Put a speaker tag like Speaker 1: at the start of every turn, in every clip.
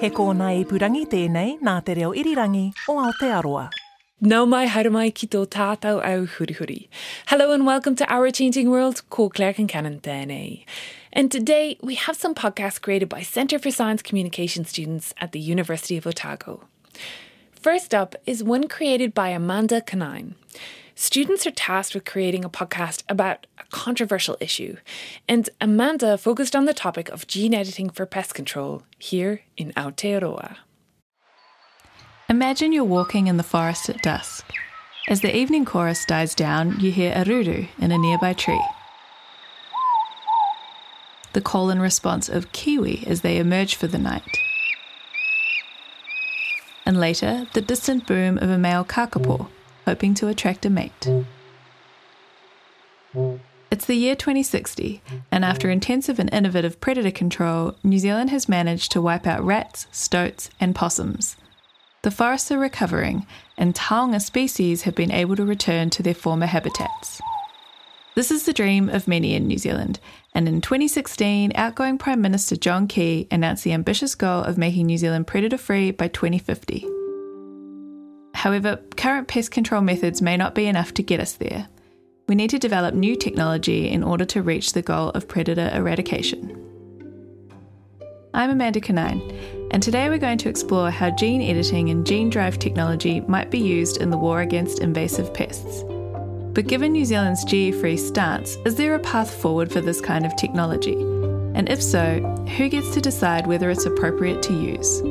Speaker 1: He kōna ipurangi tēnei nā te reo irirangi o Aotearoa.
Speaker 2: Nau mai haere ki tō tātou au. Hello and welcome to Our Changing World, ko Claire Concannon tēnei. And today we have some podcasts created by Centre for Science Communication students at the University of Otago. First up is one created by Amanda Konyn. Students are tasked with creating a podcast about a controversial issue, and Amanda focused on the topic of gene editing for pest control here in Aotearoa.
Speaker 3: Imagine you're walking in the forest at dusk. As the evening chorus dies down, you hear a aruru in a nearby tree. The call and response of kiwi as they emerge for the night. And later, the distant boom of a male kakapo hoping to attract a mate. It's the year 2060, and after intensive and innovative predator control, New Zealand has managed to wipe out rats, stoats, and possums. The forests are recovering, and taonga species have been able to return to their former habitats. This is the dream of many in New Zealand, and in 2016, outgoing Prime Minister John Key announced the ambitious goal of making New Zealand predator free by 2050. However, current pest control methods may not be enough to get us there. We need to develop new technology in order to reach the goal of predator eradication. I'm Amanda Konyn, and today we're going to explore how gene editing and gene drive technology might be used in the war against invasive pests. But given New Zealand's GE free stance, is there a path forward for this kind of technology? And if so, who gets to decide whether it's appropriate to use?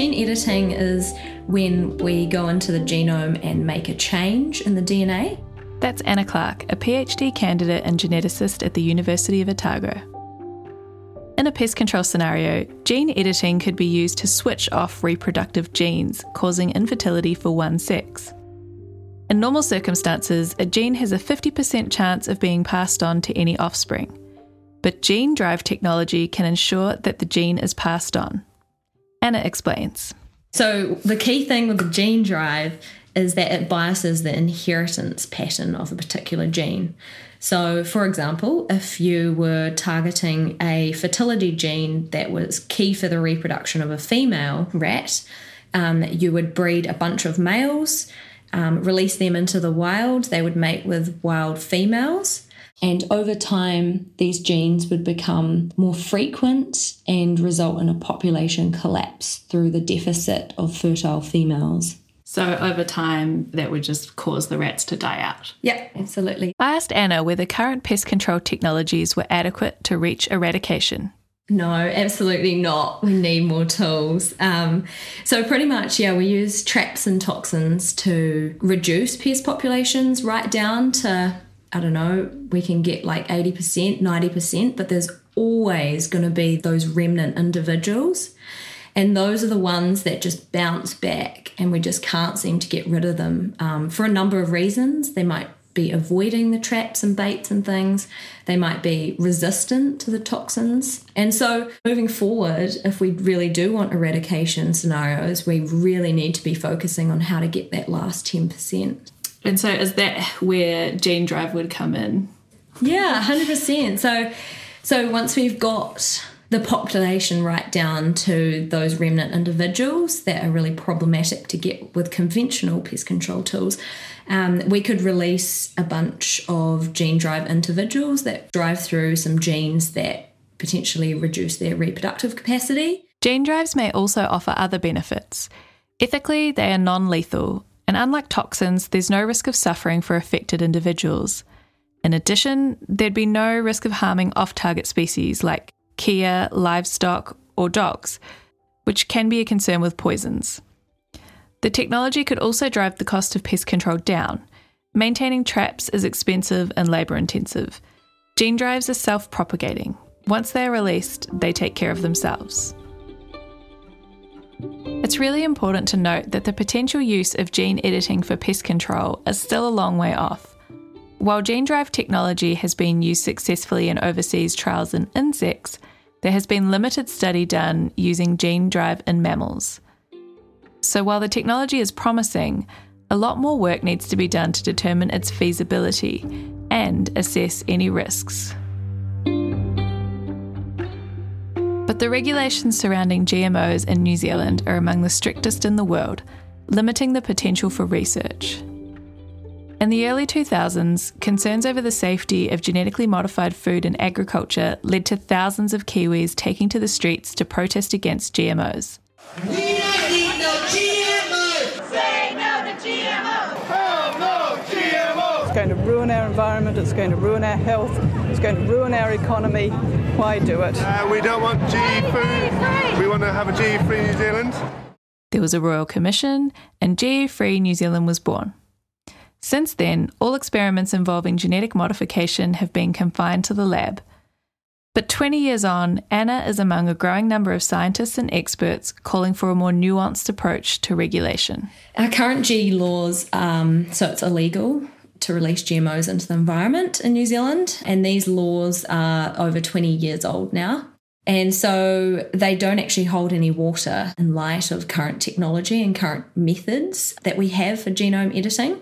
Speaker 4: Gene editing is when we go into the genome and make a change in the DNA.
Speaker 3: That's Anna Clark, a PhD candidate and geneticist at the University of Otago. In a pest control scenario, gene editing could be used to switch off reproductive genes, causing infertility for one sex. In normal circumstances, a gene has a 50% chance of being passed on to any offspring. But gene drive technology can ensure that the gene is passed on. Anna explains.
Speaker 4: So, the key thing with the gene drive is that it biases the inheritance pattern of a particular gene. So, for example, if you were targeting a fertility gene that was key for the reproduction of a female rat, um, you would breed a bunch of males, um, release them into the wild, they would mate with wild females. And over time, these genes would become more frequent and result in a population collapse through the deficit of fertile females.
Speaker 3: So, over time, that would just cause the rats to die out.
Speaker 4: Yeah, absolutely.
Speaker 3: I asked Anna whether current pest control technologies were adequate to reach eradication.
Speaker 4: No, absolutely not. We need more tools. Um, so, pretty much, yeah, we use traps and toxins to reduce pest populations right down to I don't know, we can get like 80%, 90%, but there's always going to be those remnant individuals. And those are the ones that just bounce back, and we just can't seem to get rid of them um, for a number of reasons. They might be avoiding the traps and baits and things, they might be resistant to the toxins. And so, moving forward, if we really do want eradication scenarios, we really need to be focusing on how to get that last 10%.
Speaker 3: And so, is that where gene drive would come in?
Speaker 4: Yeah, hundred percent. So, so once we've got the population right down to those remnant individuals that are really problematic to get with conventional pest control tools, um, we could release a bunch of gene drive individuals that drive through some genes that potentially reduce their reproductive capacity.
Speaker 3: Gene drives may also offer other benefits. Ethically, they are non lethal and unlike toxins, there's no risk of suffering for affected individuals. In addition, there'd be no risk of harming off target species like kea, livestock, or dogs, which can be a concern with poisons. The technology could also drive the cost of pest control down. Maintaining traps is expensive and labour intensive. Gene drives are self propagating. Once they're released, they take care of themselves. It's really important to note that the potential use of gene editing for pest control is still a long way off. While gene drive technology has been used successfully in overseas trials in insects, there has been limited study done using gene drive in mammals. So while the technology is promising, a lot more work needs to be done to determine its feasibility and assess any risks. The regulations surrounding GMOs in New Zealand are among the strictest in the world, limiting the potential for research. In the early 2000s, concerns over the safety of genetically modified food and agriculture led to thousands of Kiwis taking to the streets to protest against GMOs.
Speaker 5: We don't need no GMO! Say no to GMO! Hell no GMO!
Speaker 6: It's going to ruin our environment, it's going to ruin our health, it's going to ruin our economy. Why do it?
Speaker 7: Uh, we don't want GE food. We want to have a GE free New Zealand.
Speaker 3: There was a Royal Commission, and GE free New Zealand was born. Since then, all experiments involving genetic modification have been confined to the lab. But 20 years on, Anna is among a growing number of scientists and experts calling for a more nuanced approach to regulation.
Speaker 4: Our current G laws, um, so it's illegal to release GMOs into the environment in New Zealand, and these laws are over 20 years old now. And so they don't actually hold any water in light of current technology and current methods that we have for genome editing.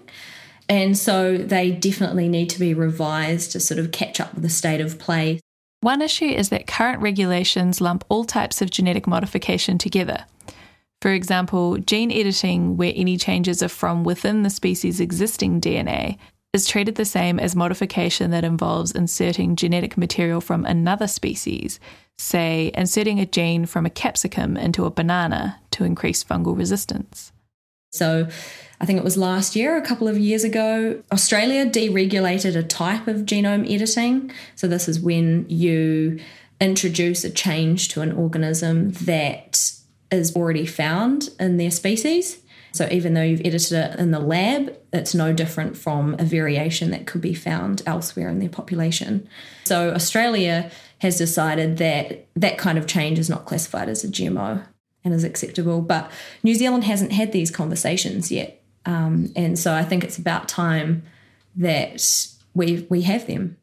Speaker 4: And so they definitely need to be revised to sort of catch up with the state of play.
Speaker 3: One issue is that current regulations lump all types of genetic modification together. For example, gene editing, where any changes are from within the species' existing DNA, is treated the same as modification that involves inserting genetic material from another species, say, inserting a gene from a capsicum into a banana to increase fungal resistance.
Speaker 4: So, I think it was last year, a couple of years ago, Australia deregulated a type of genome editing. So, this is when you introduce a change to an organism that is already found in their species. So, even though you've edited it in the lab, it's no different from a variation that could be found elsewhere in their population. So, Australia has decided that that kind of change is not classified as a GMO and is acceptable. But New Zealand hasn't had these conversations yet. Um, and so I think it's about time that we we have them.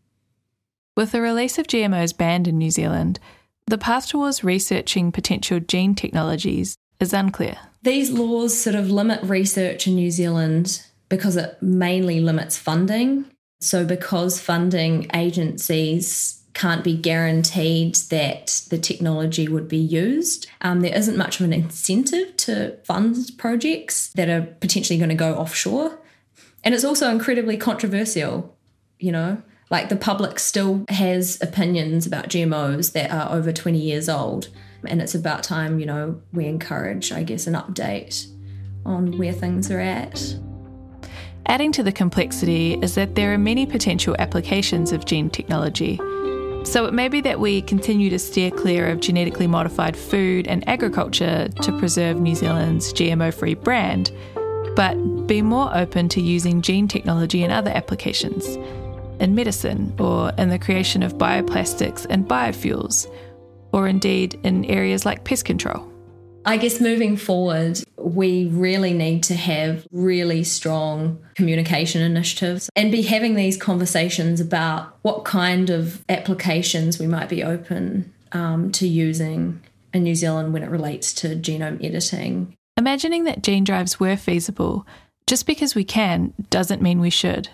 Speaker 3: With the release of GMOs banned in New Zealand, the path towards researching potential gene technologies is unclear.
Speaker 4: These laws sort of limit research in New Zealand because it mainly limits funding. So, because funding agencies can't be guaranteed that the technology would be used. Um, there isn't much of an incentive to fund projects that are potentially going to go offshore. And it's also incredibly controversial, you know, like the public still has opinions about GMOs that are over 20 years old. And it's about time, you know, we encourage, I guess, an update on where things are at.
Speaker 3: Adding to the complexity is that there are many potential applications of gene technology so it may be that we continue to steer clear of genetically modified food and agriculture to preserve New Zealand's GMO free brand, but be more open to using gene technology in other applications, in medicine, or in the creation of bioplastics and biofuels, or indeed in areas like pest control.
Speaker 4: I guess moving forward, we really need to have really strong communication initiatives and be having these conversations about what kind of applications we might be open um, to using in New Zealand when it relates to genome editing.
Speaker 3: Imagining that gene drives were feasible, just because we can doesn't mean we should.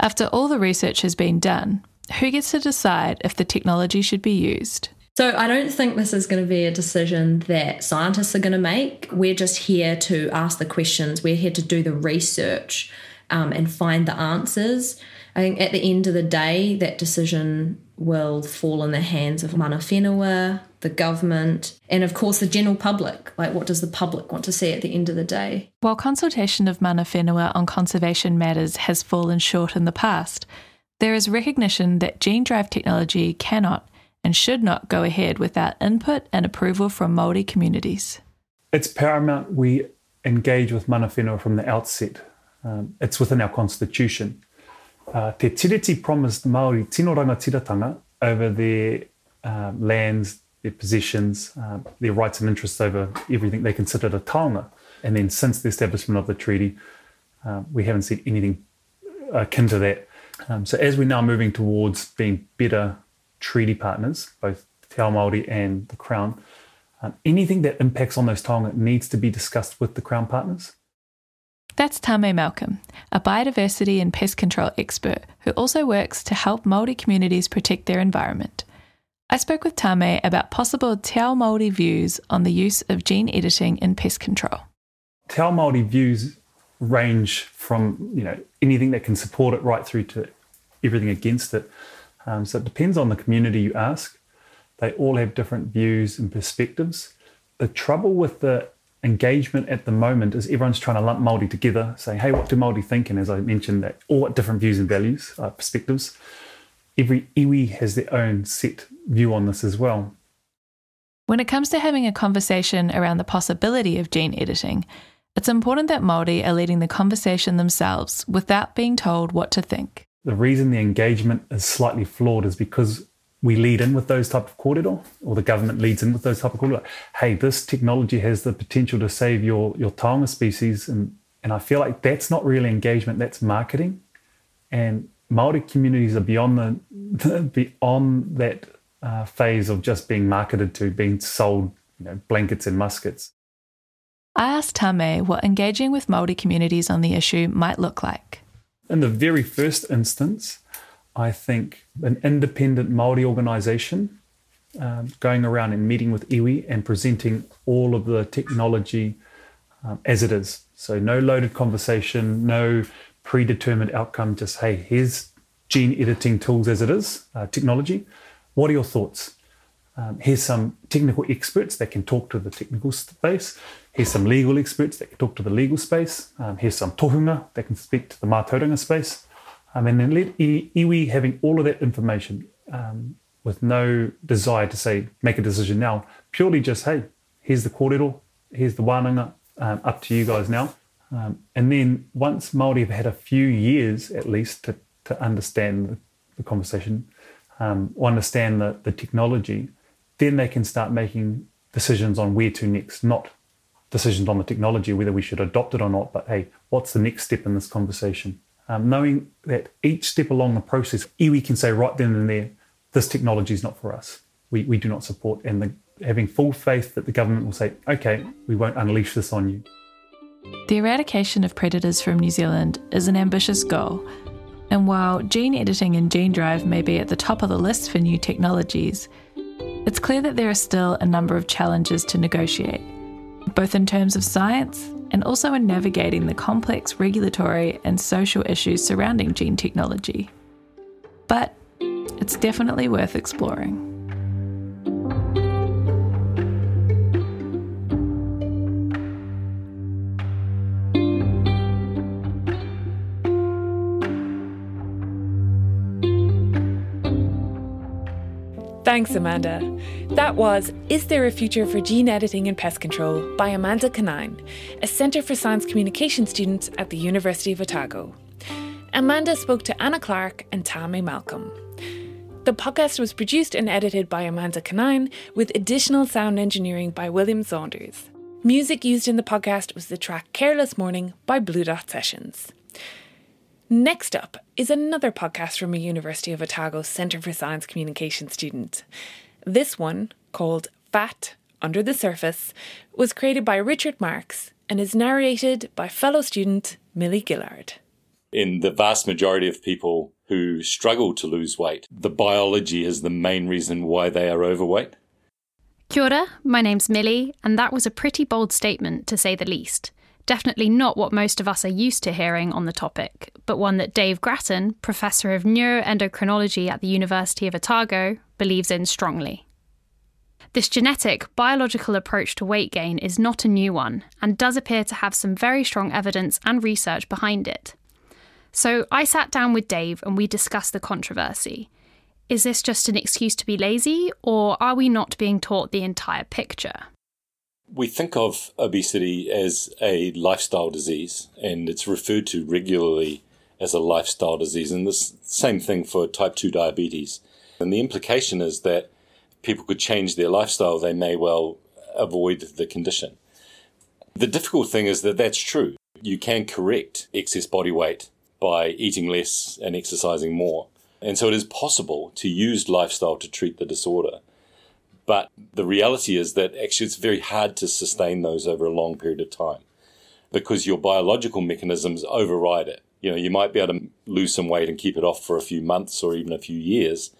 Speaker 3: After all the research has been done, who gets to decide if the technology should be used?
Speaker 4: So I don't think this is going to be a decision that scientists are going to make. We're just here to ask the questions. We're here to do the research um, and find the answers. I think at the end of the day, that decision will fall in the hands of mana whenua, the government, and of course the general public. Like, what does the public want to see at the end of the day?
Speaker 3: While consultation of mana whenua on conservation matters has fallen short in the past, there is recognition that gene drive technology cannot and should not go ahead without input and approval from Māori communities.
Speaker 8: It's paramount we engage with mana whenua from the outset. Um, it's within our constitution. Uh, Te Tiriti promised Maori tino rangatiratanga over their uh, lands, their possessions, uh, their rights and interests over everything they considered a taonga. And then since the establishment of the treaty, uh, we haven't seen anything akin to that. Um, so as we're now moving towards being better treaty partners, both Te Ao Māori and the Crown, um, anything that impacts on those taonga needs to be discussed with the Crown partners.
Speaker 3: That's Tame Malcolm, a biodiversity and pest control expert who also works to help Māori communities protect their environment. I spoke with Tame about possible Te Ao Māori views on the use of gene editing in pest control.
Speaker 8: Te Ao Māori views range from you know anything that can support it right through to everything against it. Um, so it depends on the community you ask. They all have different views and perspectives. The trouble with the engagement at the moment is everyone's trying to lump Māori together, saying, hey, what do Māori think? And as I mentioned, that all different views and values, uh, perspectives. Every iwi has their own set view on this as well.
Speaker 3: When it comes to having a conversation around the possibility of gene editing, it's important that Māori are leading the conversation themselves without being told what to think.
Speaker 8: The reason the engagement is slightly flawed is because we lead in with those type of kōrero, or the government leads in with those type of kōrero. Hey, this technology has the potential to save your your taonga species, and and I feel like that's not really engagement. That's marketing, and Maori communities are beyond the beyond that uh, phase of just being marketed to, being sold, you know, blankets and muskets.
Speaker 3: I asked Tame what engaging with Maori communities on the issue might look like.
Speaker 8: In the very first instance, I think an independent Maori organisation um, going around and meeting with iwi and presenting all of the technology um, as it is. So no loaded conversation, no predetermined outcome. Just hey, here's gene editing tools as it is, uh, technology. What are your thoughts? Um, here's some technical experts that can talk to the technical space. Here's some legal experts that can talk to the legal space. Um, here's some tohunga that can speak to the mātauranga space. Um, and then let iwi having all of that information um, with no desire to say, make a decision now, purely just, hey, here's the kōrero, here's the wānanga, um, up to you guys now. Um, and then once Māori have had a few years at least to, to understand the, conversation um, or understand the, the technology, then they can start making decisions on where to next, not decisions on the technology, whether we should adopt it or not, but hey, what's the next step in this conversation? um, knowing that each step along the process, iwi can say right then and there, this technology is not for us. We, we do not support, and the, having full faith that the government will say, okay, we won't unleash this on you.
Speaker 3: The eradication of predators from New Zealand is an ambitious goal. And while gene editing and gene drive may be at the top of the list for new technologies, it's clear that there are still a number of challenges to negotiate, both in terms of science and also in navigating the complex regulatory and social issues surrounding gene technology. But it's definitely worth exploring.
Speaker 2: Thanks, Amanda. That was Is There a Future for Gene Editing and Pest Control by Amanda Konyn, a Centre for Science Communication student at the University of Otago. Amanda spoke to Anna Clark and Tame Malcolm. The podcast was produced and edited by Amanda Konyn, with additional sound engineering by William Saunders. Music used in the podcast was the track Careless Morning by Blue Dot Sessions. Next up is another podcast from a University of Otago Centre for Science Communication student. This one, called Fat Under the Surface, was created by Richard Marks and is narrated by fellow student Millie Gillard.
Speaker 9: In the vast majority of people who struggle to lose weight, the biology is the main reason why they are overweight.
Speaker 10: Kia ora, my name's Millie, and that was a pretty bold statement to say the least. Definitely not what most of us are used to hearing on the topic, but one that Dave Grattan, Professor of Neuroendocrinology at the University of Otago, believes in strongly. This genetic, biological approach to weight gain is not a new one and does appear to have some very strong evidence and research behind it. So I sat down with Dave and we discussed the controversy. Is this just an excuse to be lazy, or are we not being taught the entire picture?
Speaker 9: We think of obesity as a lifestyle disease, and it's referred to regularly as a lifestyle disease. And the same thing for type 2 diabetes. And the implication is that people could change their lifestyle, they may well avoid the condition. The difficult thing is that that's true. You can correct excess body weight by eating less and exercising more. And so it is possible to use lifestyle to treat the disorder. But the reality is that actually it's very hard to sustain those over a long period of time because your biological mechanisms override it. You know, you might be able to lose some weight and keep it off for a few months or even a few years.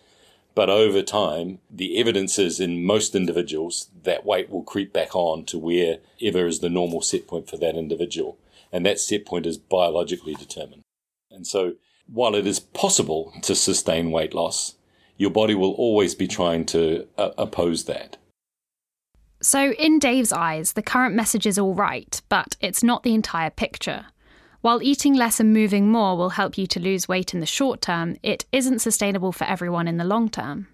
Speaker 9: But over time, the evidence is in most individuals that weight will creep back on to wherever is the normal set point for that individual. And that set point is biologically determined. And so while it is possible to sustain weight loss, your body will always be trying to uh, oppose that.
Speaker 10: So, in Dave's eyes, the current message is all right, but it's not the entire picture. While eating less and moving more will help you to lose weight in the short term, it isn't sustainable for everyone in the long term.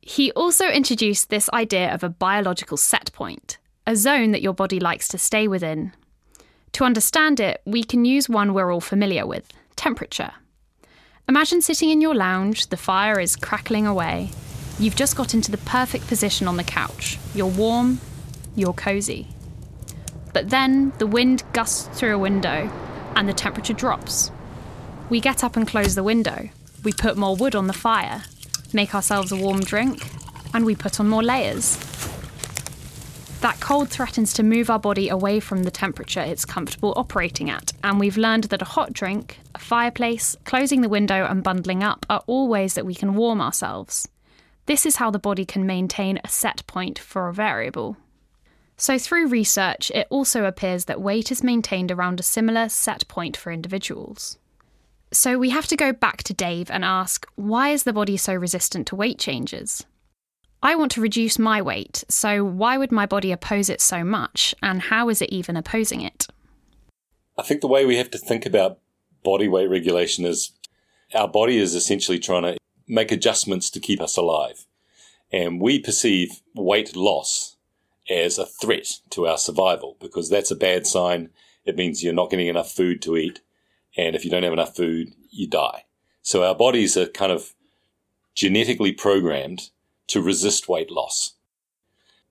Speaker 10: He also introduced this idea of a biological set point, a zone that your body likes to stay within. To understand it, we can use one we're all familiar with temperature. Imagine sitting in your lounge, the fire is crackling away. You've just got into the perfect position on the couch. You're warm, you're cozy. But then the wind gusts through a window and the temperature drops. We get up and close the window. We put more wood on the fire, make ourselves a warm drink, and we put on more layers. That cold threatens to move our body away from the temperature it's comfortable operating at, and we've learned that a hot drink, a fireplace, closing the window, and bundling up are all ways that we can warm ourselves. This is how the body can maintain a set point for a variable. So, through research, it also appears that weight is maintained around a similar set point for individuals. So, we have to go back to Dave and ask why is the body so resistant to weight changes? I want to reduce my weight, so why would my body oppose it so much, and how is it even opposing it?
Speaker 9: I think the way we have to think about body weight regulation is our body is essentially trying to make adjustments to keep us alive. And we perceive weight loss as a threat to our survival because that's a bad sign. It means you're not getting enough food to eat. And if you don't have enough food, you die. So our bodies are kind of genetically programmed to resist weight loss.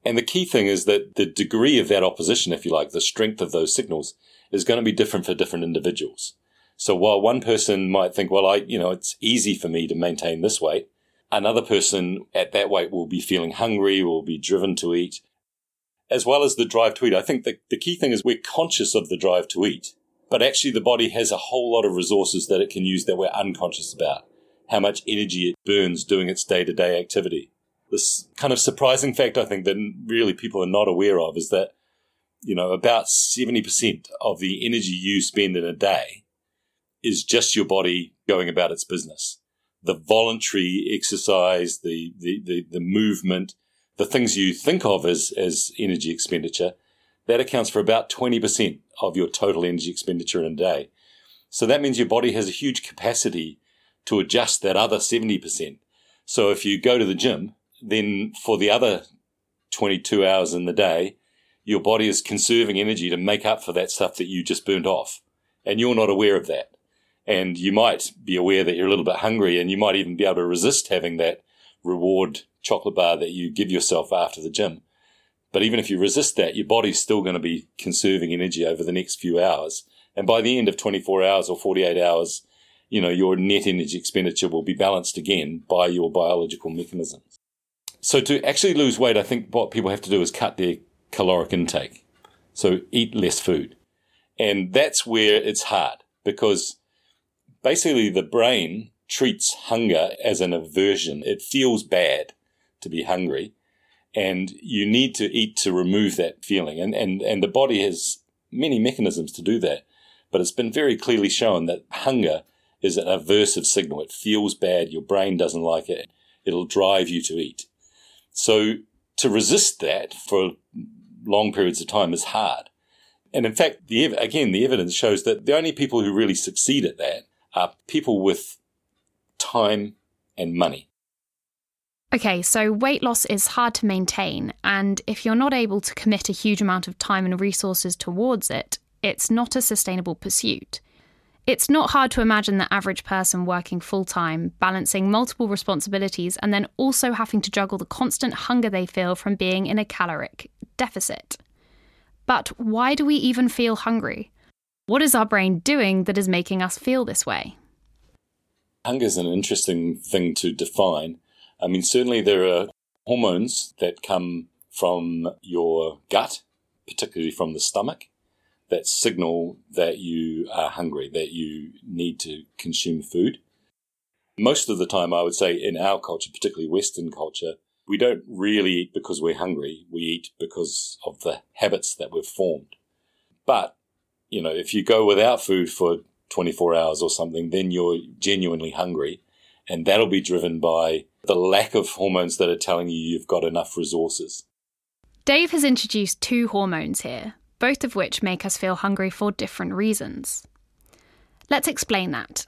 Speaker 9: And the key thing is that the degree of that opposition, if you like, the strength of those signals is going to be different for different individuals. So while one person might think, well, I, you know, it's easy for me to maintain this weight, another person at that weight will be feeling hungry, will be driven to eat, as well as the drive to eat. I think the, the key thing is we're conscious of the drive to eat, but actually the body has a whole lot of resources that it can use that we're unconscious about. How much energy it burns doing its day to day activity. This kind of surprising fact, I think, that really people are not aware of is that, you know, about 70% of the energy you spend in a day is just your body going about its business. The voluntary exercise, the, the, the, the movement, the things you think of as, as energy expenditure, that accounts for about 20% of your total energy expenditure in a day. So that means your body has a huge capacity to adjust that other 70%. So if you go to the gym, then for the other 22 hours in the day, your body is conserving energy to make up for that stuff that you just burnt off. And you're not aware of that. And you might be aware that you're a little bit hungry and you might even be able to resist having that reward chocolate bar that you give yourself after the gym. But even if you resist that, your body's still going to be conserving energy over the next few hours. And by the end of 24 hours or 48 hours, you know, your net energy expenditure will be balanced again by your biological mechanisms. So to actually lose weight, I think what people have to do is cut their caloric intake. So eat less food. And that's where it's hard because basically the brain treats hunger as an aversion. It feels bad to be hungry and you need to eat to remove that feeling. And, and, and the body has many mechanisms to do that. But it's been very clearly shown that hunger is an aversive signal. It feels bad. Your brain doesn't like it. It'll drive you to eat. So to resist that for long periods of time is hard. And in fact, the, again, the evidence shows that the only people who really succeed at that are people with time and money.
Speaker 10: Okay, so weight loss is hard to maintain, and if you're not able to commit a huge amount of time and resources towards it, it's not a sustainable pursuit. It's not hard to imagine the average person working full time, balancing multiple responsibilities, and then also having to juggle the constant hunger they feel from being in a caloric deficit. But why do we even feel hungry? What is our brain doing that is making us feel this way?
Speaker 9: Hunger is an interesting thing to define. I mean, certainly there are hormones that come from your gut, particularly from the stomach, that signal that you are hungry, that you need to consume food. Most of the time, I would say in our culture, particularly Western culture, we don't really eat because we're hungry. We eat because of the habits that we've formed. But, you know, if you go without food for 24 hours or something, then you're genuinely hungry. And that'll be driven by the lack of hormones that are telling you you've got enough resources.
Speaker 10: Dave has introduced two hormones here both of which make us feel hungry for different reasons. Let's explain that.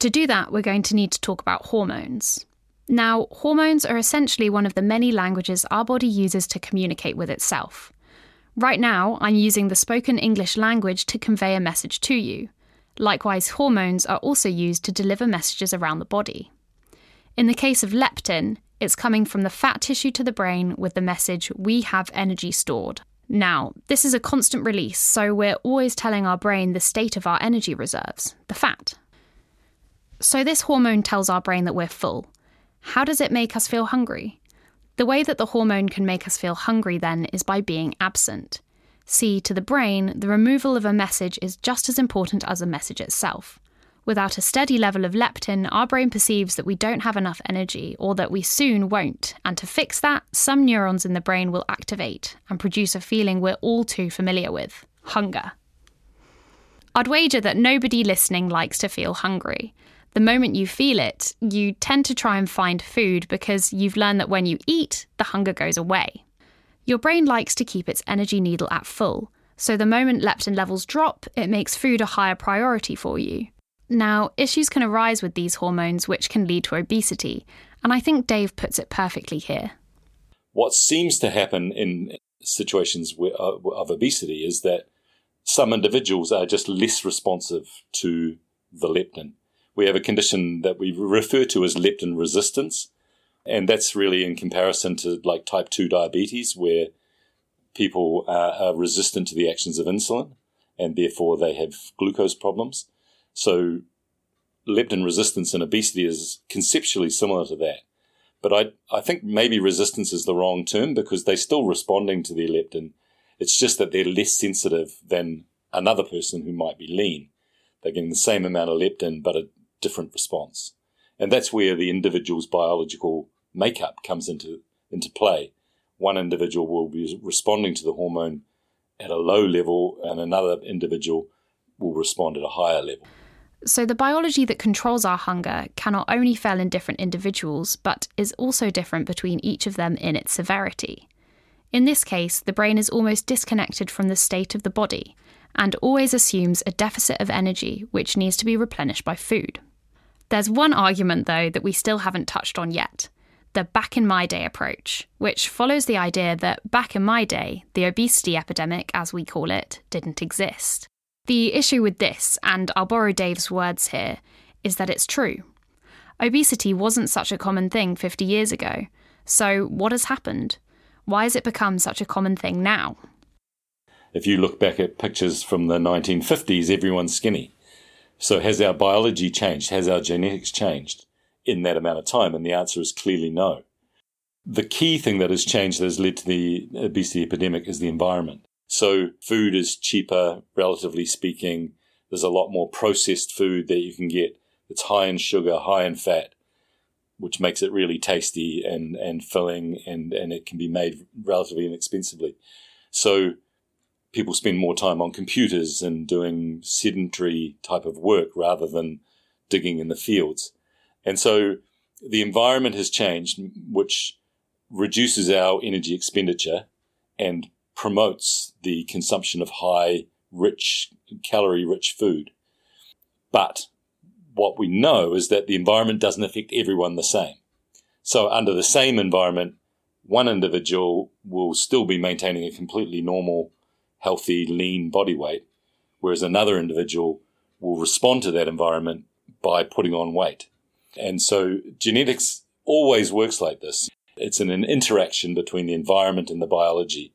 Speaker 10: To do that, we're going to need to talk about hormones. Now, hormones are essentially one of the many languages our body uses to communicate with itself. Right now, I'm using the spoken English language to convey a message to you. Likewise, hormones are also used to deliver messages around the body. In the case of leptin, it's coming from the fat tissue to the brain with the message, We have energy stored. Now, this is a constant release, so we're always telling our brain the state of our energy reserves, the fat. So, this hormone tells our brain that we're full. How does it make us feel hungry? The way that the hormone can make us feel hungry then is by being absent. See, to the brain, the removal of a message is just as important as a message itself. Without a steady level of leptin, our brain perceives that we don't have enough energy or that we soon won't. And to fix that, some neurons in the brain will activate and produce a feeling we're all too familiar with hunger. I'd wager that nobody listening likes to feel hungry. The moment you feel it, you tend to try and find food because you've learned that when you eat, the hunger goes away. Your brain likes to keep its energy needle at full, so the moment leptin levels drop, it makes food a higher priority for you. Now, issues can arise with these hormones which can lead to obesity, and I think Dave puts it perfectly here.
Speaker 9: What seems to happen in situations uh, of obesity is that some individuals are just less responsive to the leptin. We have a condition that we refer to as leptin resistance, and that's really in comparison to like type 2 diabetes, where people are, are resistant to the actions of insulin and therefore they have glucose problems. So leptin resistance and obesity is conceptually similar to that. But I, I think maybe resistance is the wrong term because they're still responding to their leptin. It's just that they're less sensitive than another person who might be lean. They're getting the same amount of leptin, but a different response. And that's where the individual's biological makeup comes into, into play. One individual will be responding to the hormone at a low level and another individual will respond at a higher level.
Speaker 10: So, the biology that controls our hunger cannot only fail in different individuals, but is also different between each of them in its severity. In this case, the brain is almost disconnected from the state of the body and always assumes a deficit of energy which needs to be replenished by food. There's one argument, though, that we still haven't touched on yet the back in my day approach, which follows the idea that back in my day, the obesity epidemic, as we call it, didn't exist. The issue with this, and I'll borrow Dave's words here, is that it's true. Obesity wasn't such a common thing 50 years ago. So, what has happened? Why has it become such a common thing now?
Speaker 9: If you look back at pictures from the 1950s, everyone's skinny. So, has our biology changed? Has our genetics changed in that amount of time? And the answer is clearly no. The key thing that has changed that has led to the obesity epidemic is the environment. So food is cheaper, relatively speaking. There's a lot more processed food that you can get that's high in sugar, high in fat, which makes it really tasty and, and filling and, and it can be made relatively inexpensively. So people spend more time on computers and doing sedentary type of work rather than digging in the fields. And so the environment has changed, which reduces our energy expenditure and promotes the consumption of high, rich, calorie rich food. But what we know is that the environment doesn't affect everyone the same. So, under the same environment, one individual will still be maintaining a completely normal, healthy, lean body weight, whereas another individual will respond to that environment by putting on weight. And so genetics always works like this. It's an, an interaction between the environment and the biology.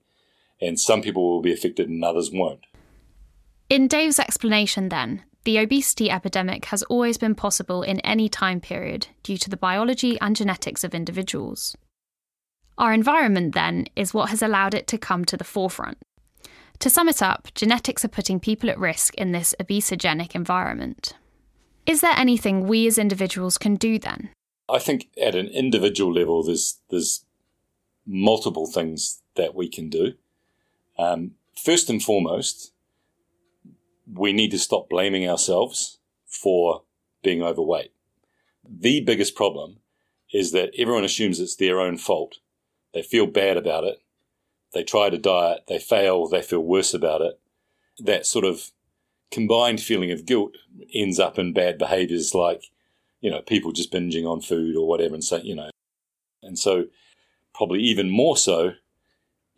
Speaker 9: And some people will be affected and others won't.
Speaker 10: In Dave's explanation, then, the obesity epidemic has always been possible in any time period due to the biology and genetics of individuals. Our environment, then, is what has allowed it to come to the forefront. To sum it up, genetics are putting people at risk in this obesogenic environment. Is there anything we as individuals can do then?
Speaker 9: I think at an individual level, there's there's multiple things that we can do. Um, first and foremost, we need to stop blaming ourselves for being overweight. The biggest problem is that everyone assumes it's their own fault. They feel bad about it. They try to diet, they fail, they feel worse about it. That sort of combined feeling of guilt ends up in bad behaviors like, you know, people just binging on food or whatever and say, you know, and so probably even more so,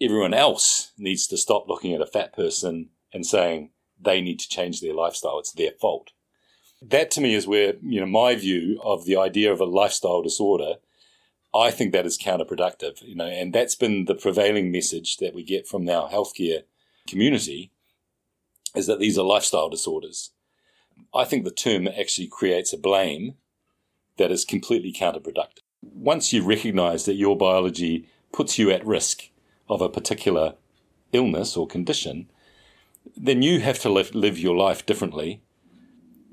Speaker 9: everyone else needs to stop looking at a fat person and saying they need to change their lifestyle. It's their fault. That to me is where, you know, my view of the idea of a lifestyle disorder, I think that is counterproductive, you know, and that's been the prevailing message that we get from our healthcare community is that these are lifestyle disorders. I think the term actually creates a blame that is completely counterproductive. Once you recognize that your biology puts you at risk of a particular illness or condition, then you have to live, live your life differently.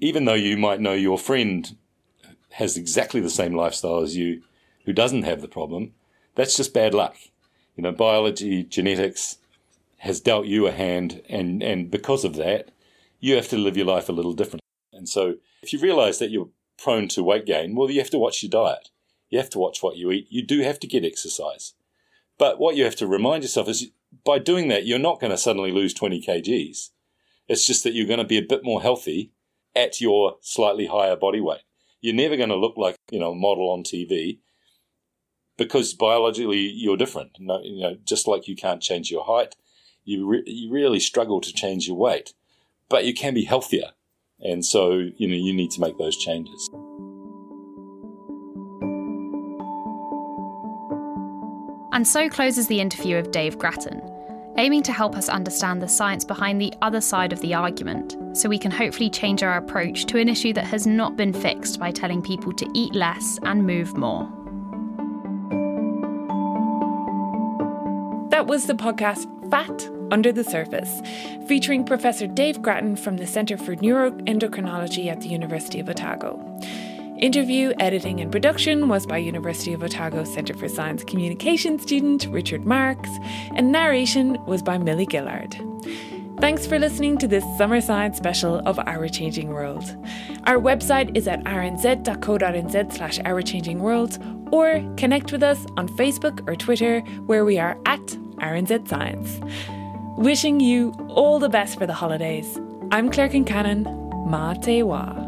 Speaker 9: Even though you might know your friend has exactly the same lifestyle as you who doesn't have the problem, that's just bad luck. You know, biology, genetics, has dealt you a hand, and, and because of that, you have to live your life a little differently. And so, if you realize that you're prone to weight gain, well, you have to watch your diet. You have to watch what you eat. You do have to get exercise. But what you have to remind yourself is by doing that, you're not going to suddenly lose 20 kgs. It's just that you're going to be a bit more healthy at your slightly higher body weight. You're never going to look like, you know, a model on TV because biologically you're different. No, you know, just like you can't change your height, you, re- you really struggle to change your weight, but you can be healthier. And so, you know, you need to make those changes.
Speaker 10: And so closes the interview of Dave Grattan, aiming to help us understand the science behind the other side of the argument so we can hopefully change our approach to an issue that has not been fixed by telling people to eat less and move more.
Speaker 2: That was the podcast Fat under the Surface, featuring Professor Dave Grattan from the Centre for Neuroendocrinology at the University of Otago. Interview, editing, and production was by University of Otago Centre for Science Communication student Richard Marks, and narration was by Millie Gillard. Thanks for listening to this summer science special of Our Changing World. Our website is at rnz.co.nz slash Our Changing World, or connect with us on Facebook or Twitter, where we are at RNZ Science. Wishing you all the best for the holidays. I'm Claire Concannon. Ma te wa.